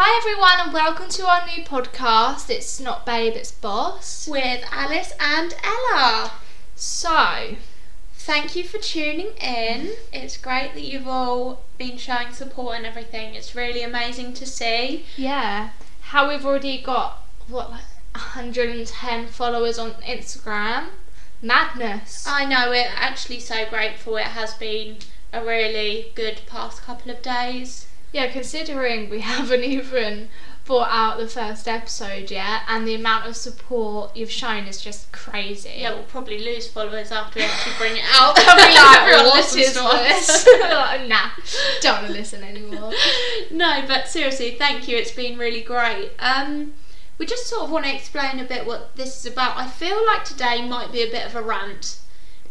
Hi everyone and welcome to our new podcast. It's not babe, it's boss. with Alice and Ella. So, Thank you for tuning in. It's great that you've all been showing support and everything. It's really amazing to see. yeah, how we've already got what like 110 followers on Instagram. Madness. I know we're actually so grateful. It has been a really good past couple of days. Yeah, considering we haven't even brought out the first episode yet and the amount of support you've shown is just crazy. Yeah, we'll probably lose followers after we actually bring it out. I'll be like, Everyone listens is to us. this? Like, nah, don't want to listen anymore. no, but seriously, thank you. It's been really great. Um, we just sort of want to explain a bit what this is about. I feel like today might be a bit of a rant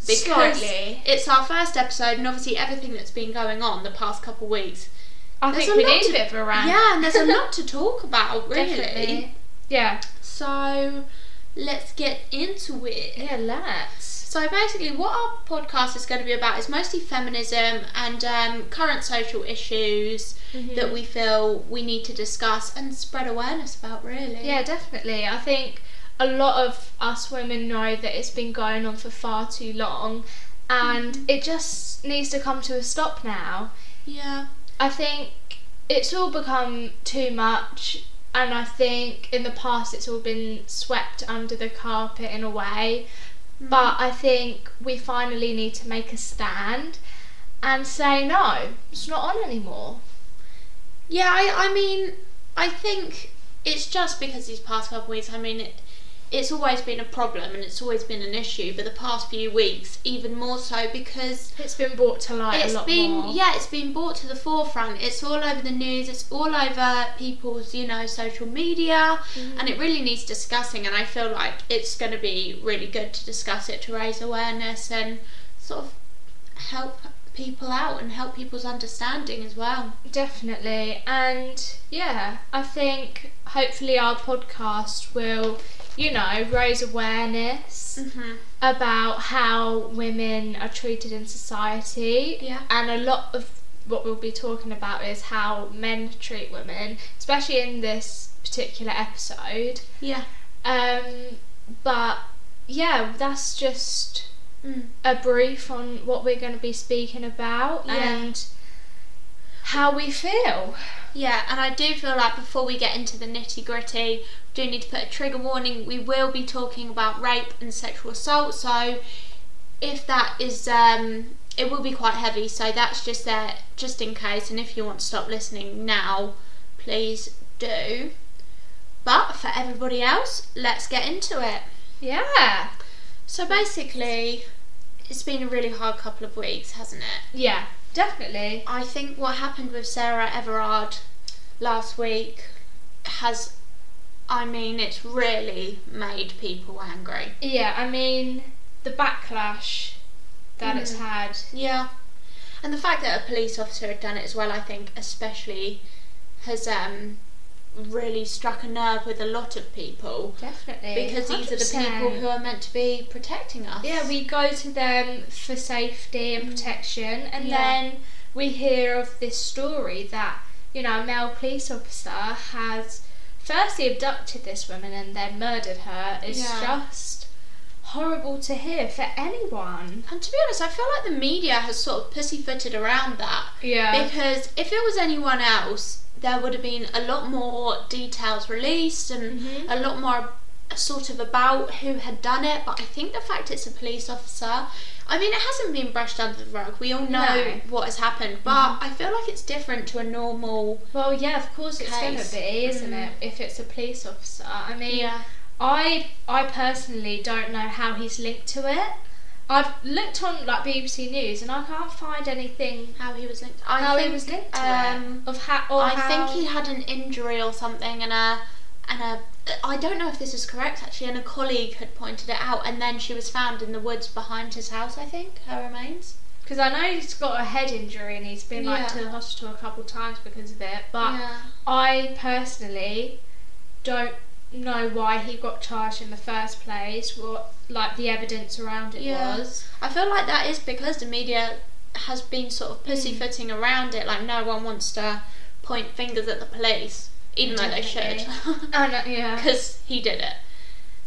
because Slightly. it's our first episode, and obviously everything that's been going on the past couple of weeks. I There's think we need to- a bit of a rant. Yeah, and there's a lot to talk about, really. Definitely. Yeah. So let's get into it. Yeah, let's. So basically, what our podcast is going to be about is mostly feminism and um, current social issues Mhm. that we feel we need to discuss and spread awareness about. Really. Yeah, definitely. I think a lot of us women know that it's been going on for far too long and it just needs to come to a stop now. Yeah. I think it's all become too much and I think in the past it's all been swept under the carpet in a way. Mm. But I think we finally need to make a stand and say no, it's not on anymore. Yeah. I. I mean, I think it's just because these past couple weeks. I mean, it, it's always been a problem and it's always been an issue, but the past few weeks even more so because It's been brought to light it's a lot been more. yeah it's been brought to the forefront it's all over the news it's all over people's you know social media Mm-hmm. and it really needs discussing and i feel like it's going to be really good to discuss it to raise awareness and sort of help people out and help people's understanding as well Definitely. And yeah, I think hopefully our podcast will, you know, raise awareness mm-hmm. about how women are treated in society. Yeah. And a lot of what we'll be talking about is how men treat women, especially in this particular episode. yeah Um, but yeah, that's just mm. a brief on what we're going to be speaking about Yeah. and how we feel. Yeah, and I do feel like before we get into the nitty gritty, we do need to put a trigger warning. We will be talking about rape and sexual assault, so if that is, um, it will be quite heavy. So that's just there, just in case. And if you want to stop listening now, please do. But for everybody else, let's get into it. Yeah. So basically, it's been a really hard couple of weeks, hasn't it? Yeah, definitely. I think what happened with Sarah Everard last week has, I mean, it's really made people angry. Yeah, I mean, the backlash that it's Mm. had. Yeah. And the fact that a police officer had done it as well, I think, especially has um, really struck a nerve with a lot of people Definitely. because these are the people who are meant to be protecting us. Yeah, we go to them for safety and protection, and Mm. Yeah. then we hear of this story that, you know, a male police officer has firstly abducted this woman and then murdered her. It's Yeah. just horrible to hear for anyone. And to be honest, I feel like the media has sort of pussyfooted around that. Yeah. Because if it was anyone else, there would have been a lot more details released and Mhm. a lot more sort of about who had done it. But I think the fact it's a police officer, I mean, it hasn't been brushed under the rug. We all know No. what has happened, but I feel like it's different to a normal. Well, yeah, of course it's going to be, isn't Mhm. it? If it's a police officer. I mean, Yeah. I I personally don't know how he's linked to it. I've looked on like BBC News and I can't find anything How he was linked. I how think, he was linked to um, it. Of how, or I how, think he had an injury or something, and a and a. I don't know if this is correct actually, and a colleague had pointed it out, and then she was found in the woods behind his house. I think her remains. because I know he's got a head injury and he's been like Yeah. to the hospital a couple times because of it. But yeah. I personally don't know why he got charged in the first place. What like the evidence around it Yeah. was. I feel like that is because the media has been sort of pussyfooting around it. Like no one wants to point fingers at the police. even though they should. I know, yeah. because he did it.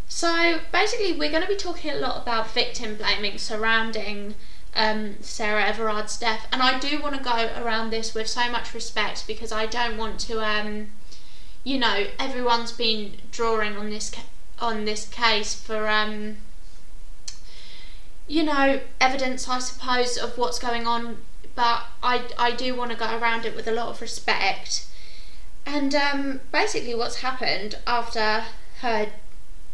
So basically, we're going to be talking a lot about victim blaming surrounding um, Sarah Everard's death, and I do want to go around this with so much respect because I don't want to, um, you know, everyone's been drawing on this ca- on this case for, um, you know, evidence, I suppose, of what's going on, but I I do want to go around it with a lot of respect. And um, basically, what's happened after her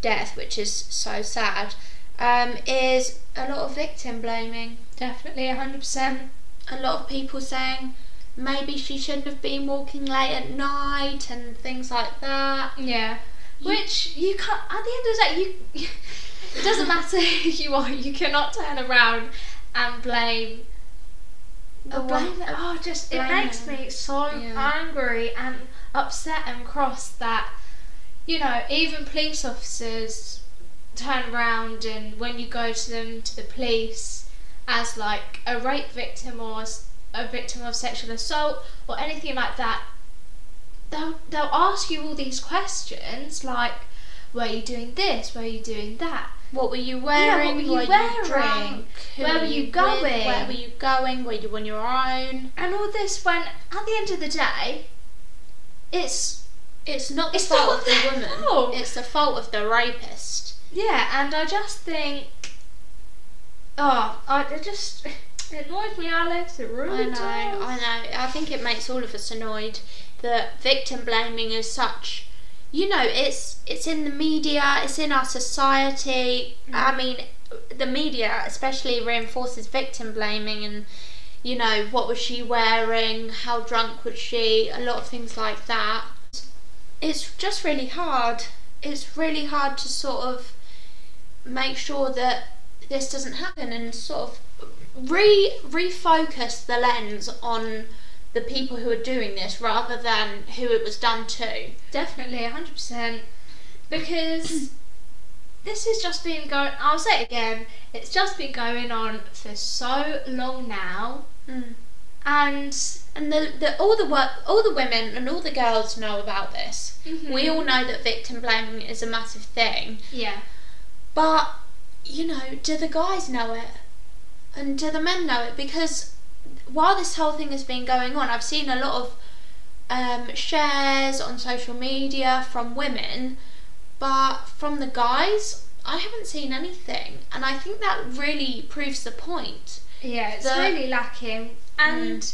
death, which is so sad, um, is a lot of victim blaming. Definitely, 100%. A lot of people saying maybe she shouldn't have been walking late at night and things like that. Yeah. Which you can't, at the end of the day, you, it doesn't matter who you are, you cannot turn around and blame. Uh, blame oh, just it makes them. me so Yeah. angry and upset and cross that you know even police officers turn around and when you go to them to the police as like a rape victim or a victim of sexual assault or anything like that they'll they'll ask you all these questions like were you doing this were you doing that What were you Yeah, wearing? what were you were wearing? you drunk? Where were you with? going? Where were you going? Were you on your own? and all this when at the end of the day it's It's not the It's fault not of the woman. fault. It's the fault of the rapist. Yeah, and I just think, oh, I just it annoys me, Alice. It really I know, does. I know. I think it makes all of us annoyed that victim blaming is such. You know, it's it's in the media, it's in our society. I Mm. mean, the media especially reinforces victim blaming and you know what was she wearing, how drunk was she, a lot of things like that. It's just really hard. It's really hard to sort of make sure that this doesn't happen and sort of re refocus the lens on the people who are doing this rather than who it was done to. Definitely, hundred percent, because this has just been going. I'll say it again. It's just been going on for so long now, Mm. and And the, the all the work, all the women and all the girls know about this. Mm-hmm. We all know that victim blaming is a massive thing, yeah, but you know, do the guys know it? And do the men know it? Because while this whole thing has been going on, I've seen a lot of um, shares on social media from women, but from the guys, I haven't seen anything. And I think that really proves the point. yeah, it's The- really lacking. And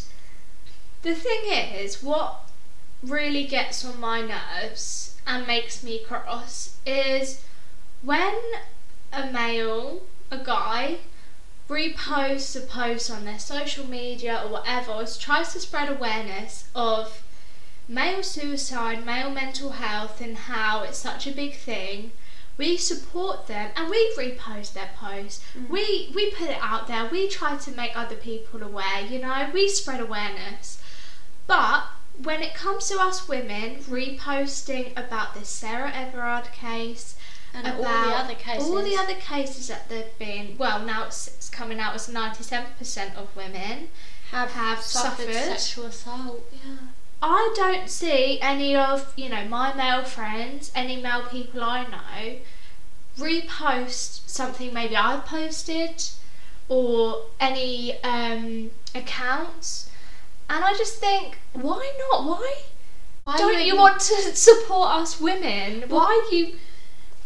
the thing is, what really gets on my nerves and makes me cross is when a male, a guy, reposts a post on their social media or whatever, or tries to spread awareness of male suicide, male mental health, and how it's such a big thing. We support them and we repost their posts. Mm. We we put it out there. We try to make other people aware. You know, we spread awareness. But when it comes to us women reposting about this Sarah Everard case, And about all the other cases. all the other cases that there've been, well, now it's, it's coming out as ninety-seven percent of women have, have suffered, suffered. sexual assault. Yeah. I don't see any of, you know, my male friends, any male people I know, repost something maybe I've posted or any um, accounts. And I just think, why not? Why Why don't would you want to support us women? Why you.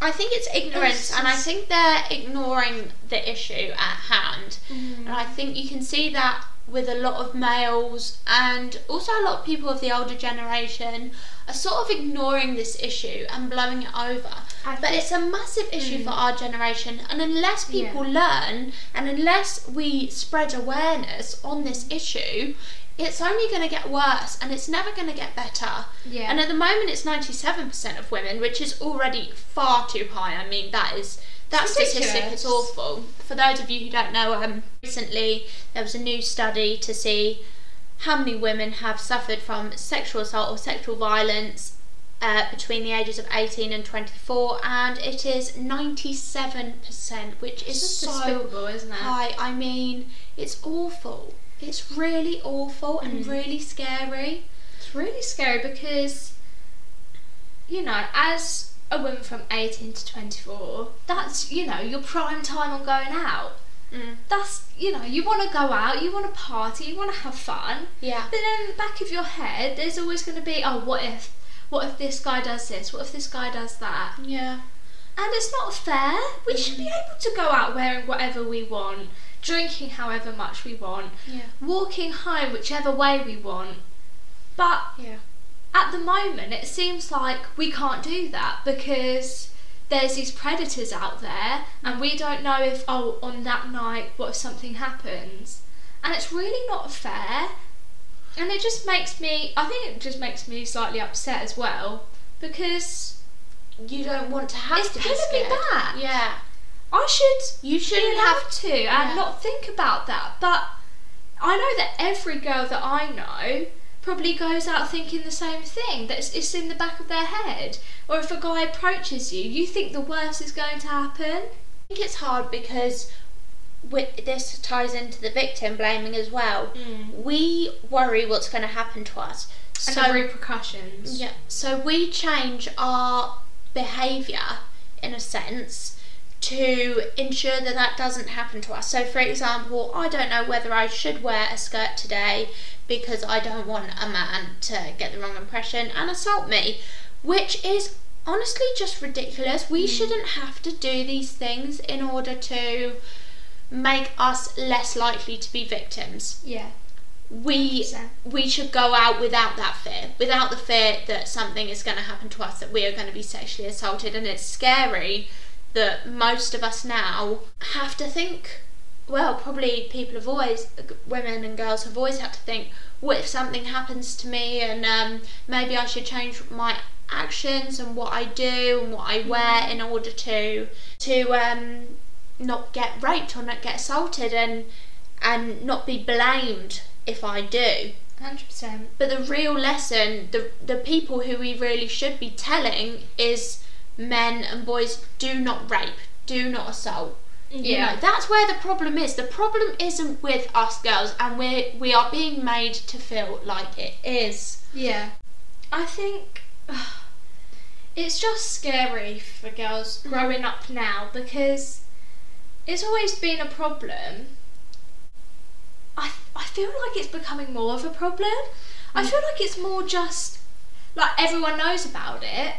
I think it's ignorance, and I think they're ignoring the issue at hand. And I think you can see that with a lot of males and also a lot of people of the older generation are sort of ignoring this issue and blowing it over. I But it's a massive issue for our generation, and unless people learn and unless we spread awareness on this issue, it's only going to get worse and it's never going to get better. Yeah. And at the moment, it's 97% of women, which is already far too high. I mean, that is that statistic is awful. For those of you who don't know, um, recently there was a new study to see how many women have suffered from sexual assault or sexual violence uh, between the ages of 18 and 24, and it is 97%, which is so despicable, isn't it? high. I mean, it's awful. It's really awful and Mm. really scary. It's really scary because you know, as a woman from 18 to 24, that's, you know, your prime time on going out. Mm. That's, you know, you want to go out, you want to party, you want to have fun. Yeah. But then in the back of your head, there's always going to be, oh, what if? What if this guy does this? What if this guy does that? Yeah. And it's not fair. We should be able to go out wearing whatever we want, drinking however much we want, Yeah. walking home whichever way we want. But Yeah. at the moment, it seems like we can't do that because there's these predators out there, and we don't know if, oh, on that night, what if something happens? And it's really not fair. And it just makes me, I think it just makes me slightly upset as well because You don't want to have it's to be scared. back. Yeah. I should You shouldn't have to yeah. and not think about that. But I know that every girl that I know probably goes out thinking the same thing. That it's, in the back of their head. Or if a guy approaches you, you think the worst is going to happen. I think it's hard because wi this ties into the victim blaming as well. Mm. We worry what's going to happen to us. And So the repercussions. yeah, so we change our behaviour in a sense to ensure that that doesn't happen to us. So, for example, I don't know whether I should wear a skirt today because I don't want a man to get the wrong impression and assault me, which is honestly just ridiculous. We mm. shouldn't have to do these things in order to make us less likely to be victims Yeah. we 100%. we should go out without that fear, without the fear that something is going to happen to us, that we are going to be sexually assaulted, and it's scary that most of us now have to think. Well, probably people have always, women and girls have always had to think, what if something happens to me, and um, maybe I should change my actions and what I do and what I wear in order to to um, not get raped or not get assaulted and and not be blamed if I do. 100%. But the real lesson, the the people who we really should be telling is men and boys do not rape, do not assault. You know, that's where the problem is. The problem isn't with us girls and we we are being made to feel like it is. Yeah. I think it's just scary for girls mm-hmm. growing up now because it's always been a problem. I, I feel like it's becoming more of a problem. I mm. feel like it's more just like everyone knows about it,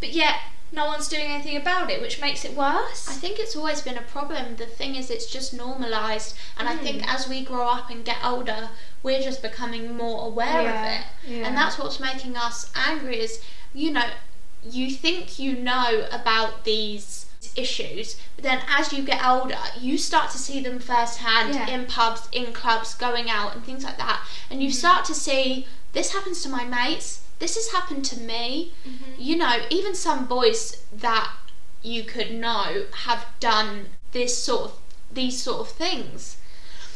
but yet no one's doing anything about it, which makes it worse. I think it's always been a problem. The thing is, it's just normalised, and I think Mm. as we grow up and get older, we're just becoming more aware Yeah, of it, yeah. and that's what's making us angry. Is you know, you think you know about these issues, but then as you get older, you start to see them firsthand Yeah. in pubs, in clubs, going out, and things like that, and you start to see this happens to my mates. This has happened to me mm-hmm. you know, even some boys that you could know have done this sort of these sort of things.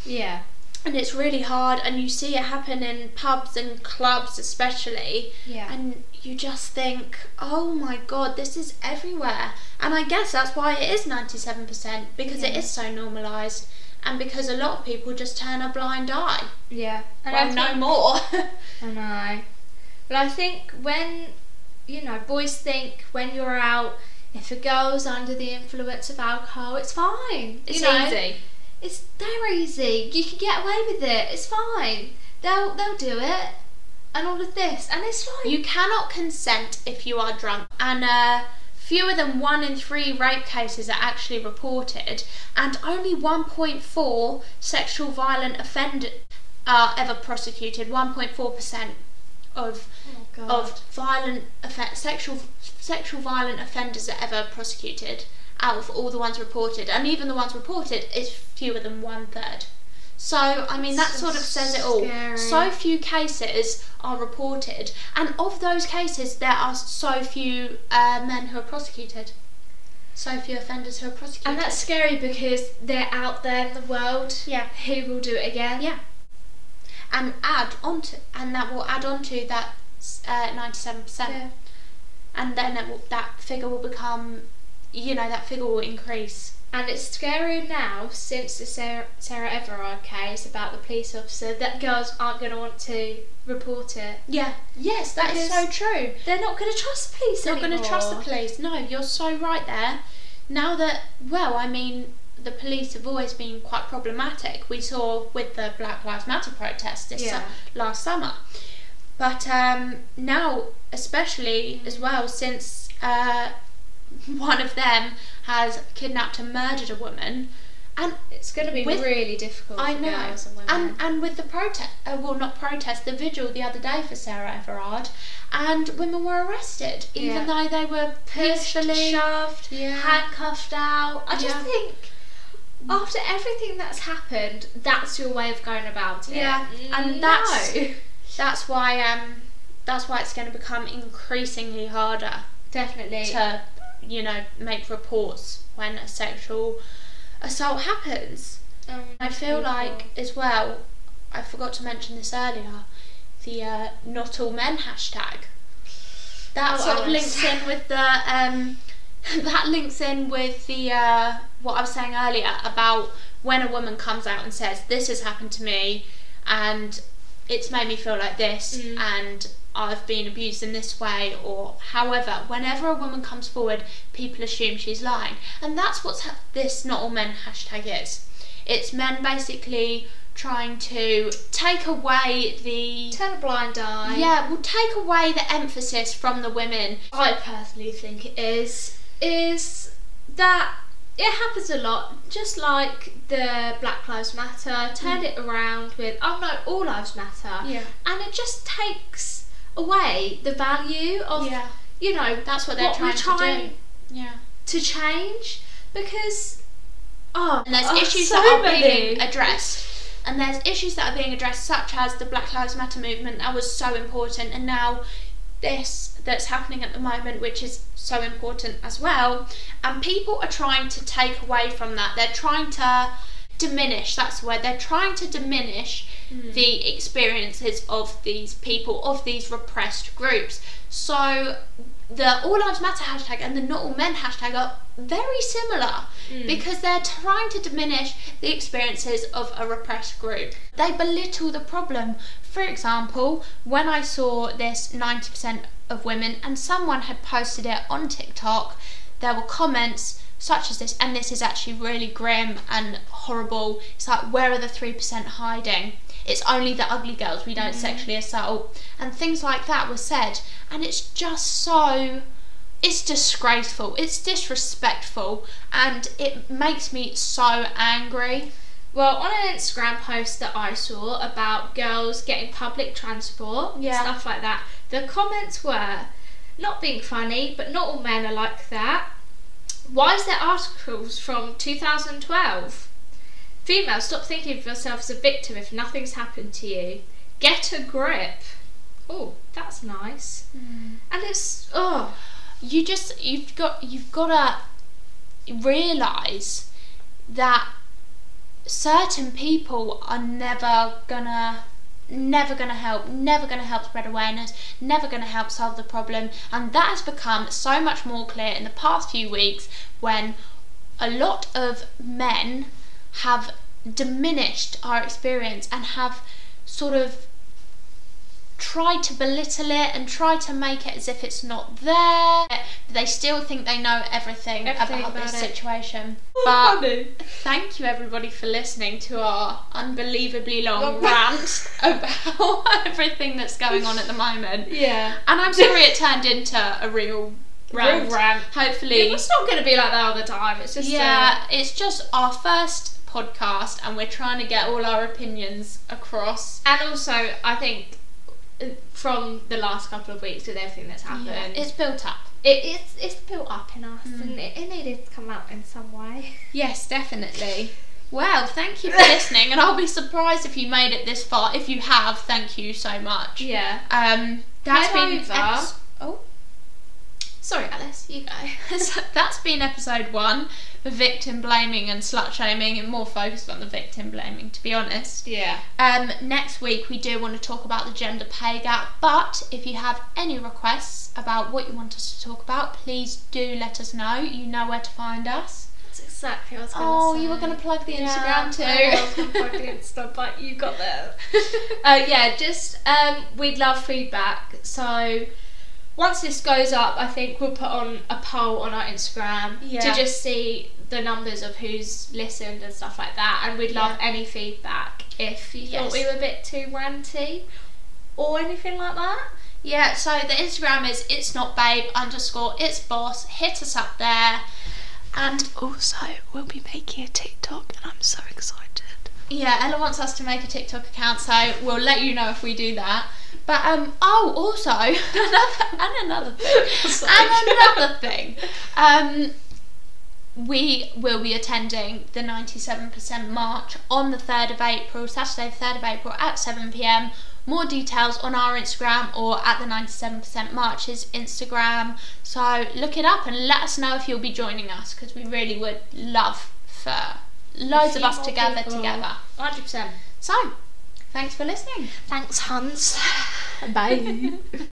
yeah. And it's really hard and you see it happen in pubs and clubs especially Yeah. and you just think, "Oh my god, this is everywhere." And I guess that's why it is 97% because it Yeah. is so normalized and because a lot of people just turn a blind eye. Yeah. And well, no more. I know. But I think when, you know, boys think when you're out, if a girl's under the influence of alcohol, it's fine. it's you know? easy. It's they're easy. You can get away with it. It's fine. They'll they'll do it. And all of this. And it's like You cannot consent if you are drunk, and uh, fewer than one in three rape cases are actually reported, and only 1.4 sexual violent offenders are ever prosecuted. 1.4% of oh of violent sexual sexual violent offenders are ever prosecuted out of all the ones reported, and even the ones reported is fewer than one third. So I mean that So sort of says it all. scary. So few cases are reported, and of those cases, there are so few uh, men who are prosecuted. So few offenders who are prosecuted. and that's scary because they're out there in the world. Yeah. Who will do it again? Yeah. And add onto, and that will add on to that uh, ninety-seven percent. Yeah. and then it will, that figure will become, you know, that figure will increase. And it's scarier now since the Sarah, Sarah Everard case about the police officer that girls aren't going to want to report it. Yeah. Yes, that is Because so true. They're not going to trust the police Not going to trust the police. No, you're so right there. Now that, well, I mean, the police have always been quite problematic. We saw with the Black Lives Matter protests this Yeah. su- last summer. But um, now, especially as well, since uh, one of them has kidnapped and murdered a woman, and It's going to be With- really difficult I know, and women. and and with the protest, uh, well, not protest, the vigil the other day for Sarah Everard, and women were arrested, even Yeah. though they were pushed, peacefully shoved, Yeah. handcuffed out. I just think after everything that's happened, that's your way of going about it. Yeah, and No. that's- That's why um, that's why it's going to become increasingly harder definitely. to, you know, make reports when a sexual assault happens. Um, I feel people. like as well. I forgot to mention this earlier. The uh, not all men hashtag. That Oh, sort of links in with the um, that links in with the uh, what I was saying earlier about when a woman comes out and says this has happened to me and it's made me feel like this Mm. and I've been abused in this way or however. Whenever a woman comes forward people assume she's lying. And that's what ha- this not all men hashtag is. It's men basically trying to take away the turn a blind eye. yeah will take away the emphasis from the women. I personally think it is is that it happens a lot. Just like the Black Lives Matter, turned mm. it around with oh no, all lives matter. Yeah. and it just takes away the value of Yeah. you know that's what they're what trying, trying to do yeah to change because oh and there's oh, issues so that are many. being addressed and there's issues that are being addressed such as the black lives matter movement that was so important and now this that's happening at the moment which is so important as well. And people are trying to take away from that. They're trying to diminish that's where they're trying to diminish hmm. the experiences of these people of these repressed groups. So the all lives matter hashtag and the not all men hashtag are very similar hmm. because they're trying to diminish the experiences of a repressed group. They belittle the problem. For example when i saw this 90% of women and someone had posted it on tiktok. There were comments such as this and this is actually really grim and horrible. It's like where are the 3% hiding? It's only the ugly girls we don't mm-hmm. sexually assault. And things like that were said and it's just so it's disgraceful it's disrespectful and it makes me so angry. Well, on an Instagram post that I saw about girls getting public transport, Yeah. stuff like that, the comments were not being funny, but not all men are like that. Why is there articles from 2012? Females, stop thinking of yourself as a victim if nothing's happened to you. Get a grip. Oh, that's nice. Hmm. And it's oh, you just you've got you've got to realize that certain people are never gonna never gonna help never gonna help spread awareness never gonna help solve the problem. And that has become so much more clear in the past few weeks when a lot of men have diminished our experience and have sort of try to belittle it and try to make it as if it's not there. They still think they know everything, Everything about, about this it. situation. But thank you everybody for listening to our unbelievably long rant about everything that's going on at the moment. yeah. And I'm sorry it turned into a real rant. Real rant. Hopefully, It's not going to be like that all the time. It's just uh, yeah, it's just our first podcast and we're trying to get all our opinions across. And also, I think uh, from the last couple of weeks with everything that's happened, It's built up. it, it's it's built up in us, Mm. and it, it needed to come out in some way. Yes, definitely. Well, thank you for listening, and I'll be surprised if you made it this far. If you have, thank you so much. Yeah. Um, that's Head been epis- oh, Sorry, Alice. You go. So that's been episode one for victim blaming and slut shaming, and more focused on the victim blaming, to be honest. yeah. Um, next week we do want to talk about the gender pay gap, but if you have any requests about what you want us to talk about, please do let us know. You know where to find us. That's exactly what I was going to say. Oh, you were going to plug the Yeah, Instagram too. I was going to plug the Insta, but you got there. uh, yeah, just um, we'd love feedback. So once this goes up, I think we'll put on a poll on our Instagram Yeah. to just see the numbers of who's listened and stuff like that. And we'd love Yeah. any feedback if you Yes. thought we were a bit too ranty or anything like that. Yeah, so the Instagram is it's not babe underscore it's boss. Hit us up there. And Also, we'll be making a TikTok, and I'm so excited. yeah, Ella wants us to make a TikTok account, so we'll let you know if we do that. But um oh also another and another thing. and another thing. Um we will be attending the 97% march on the 3rd of April, Saturday, the 3rd of April at 7pm. More details on our Instagram or at the 97% Marches Instagram. So look it up and let us know if you'll be joining us because we really would love for loads of us together people. together. 100%. So, thanks for listening. Thanks, Hans. Bye.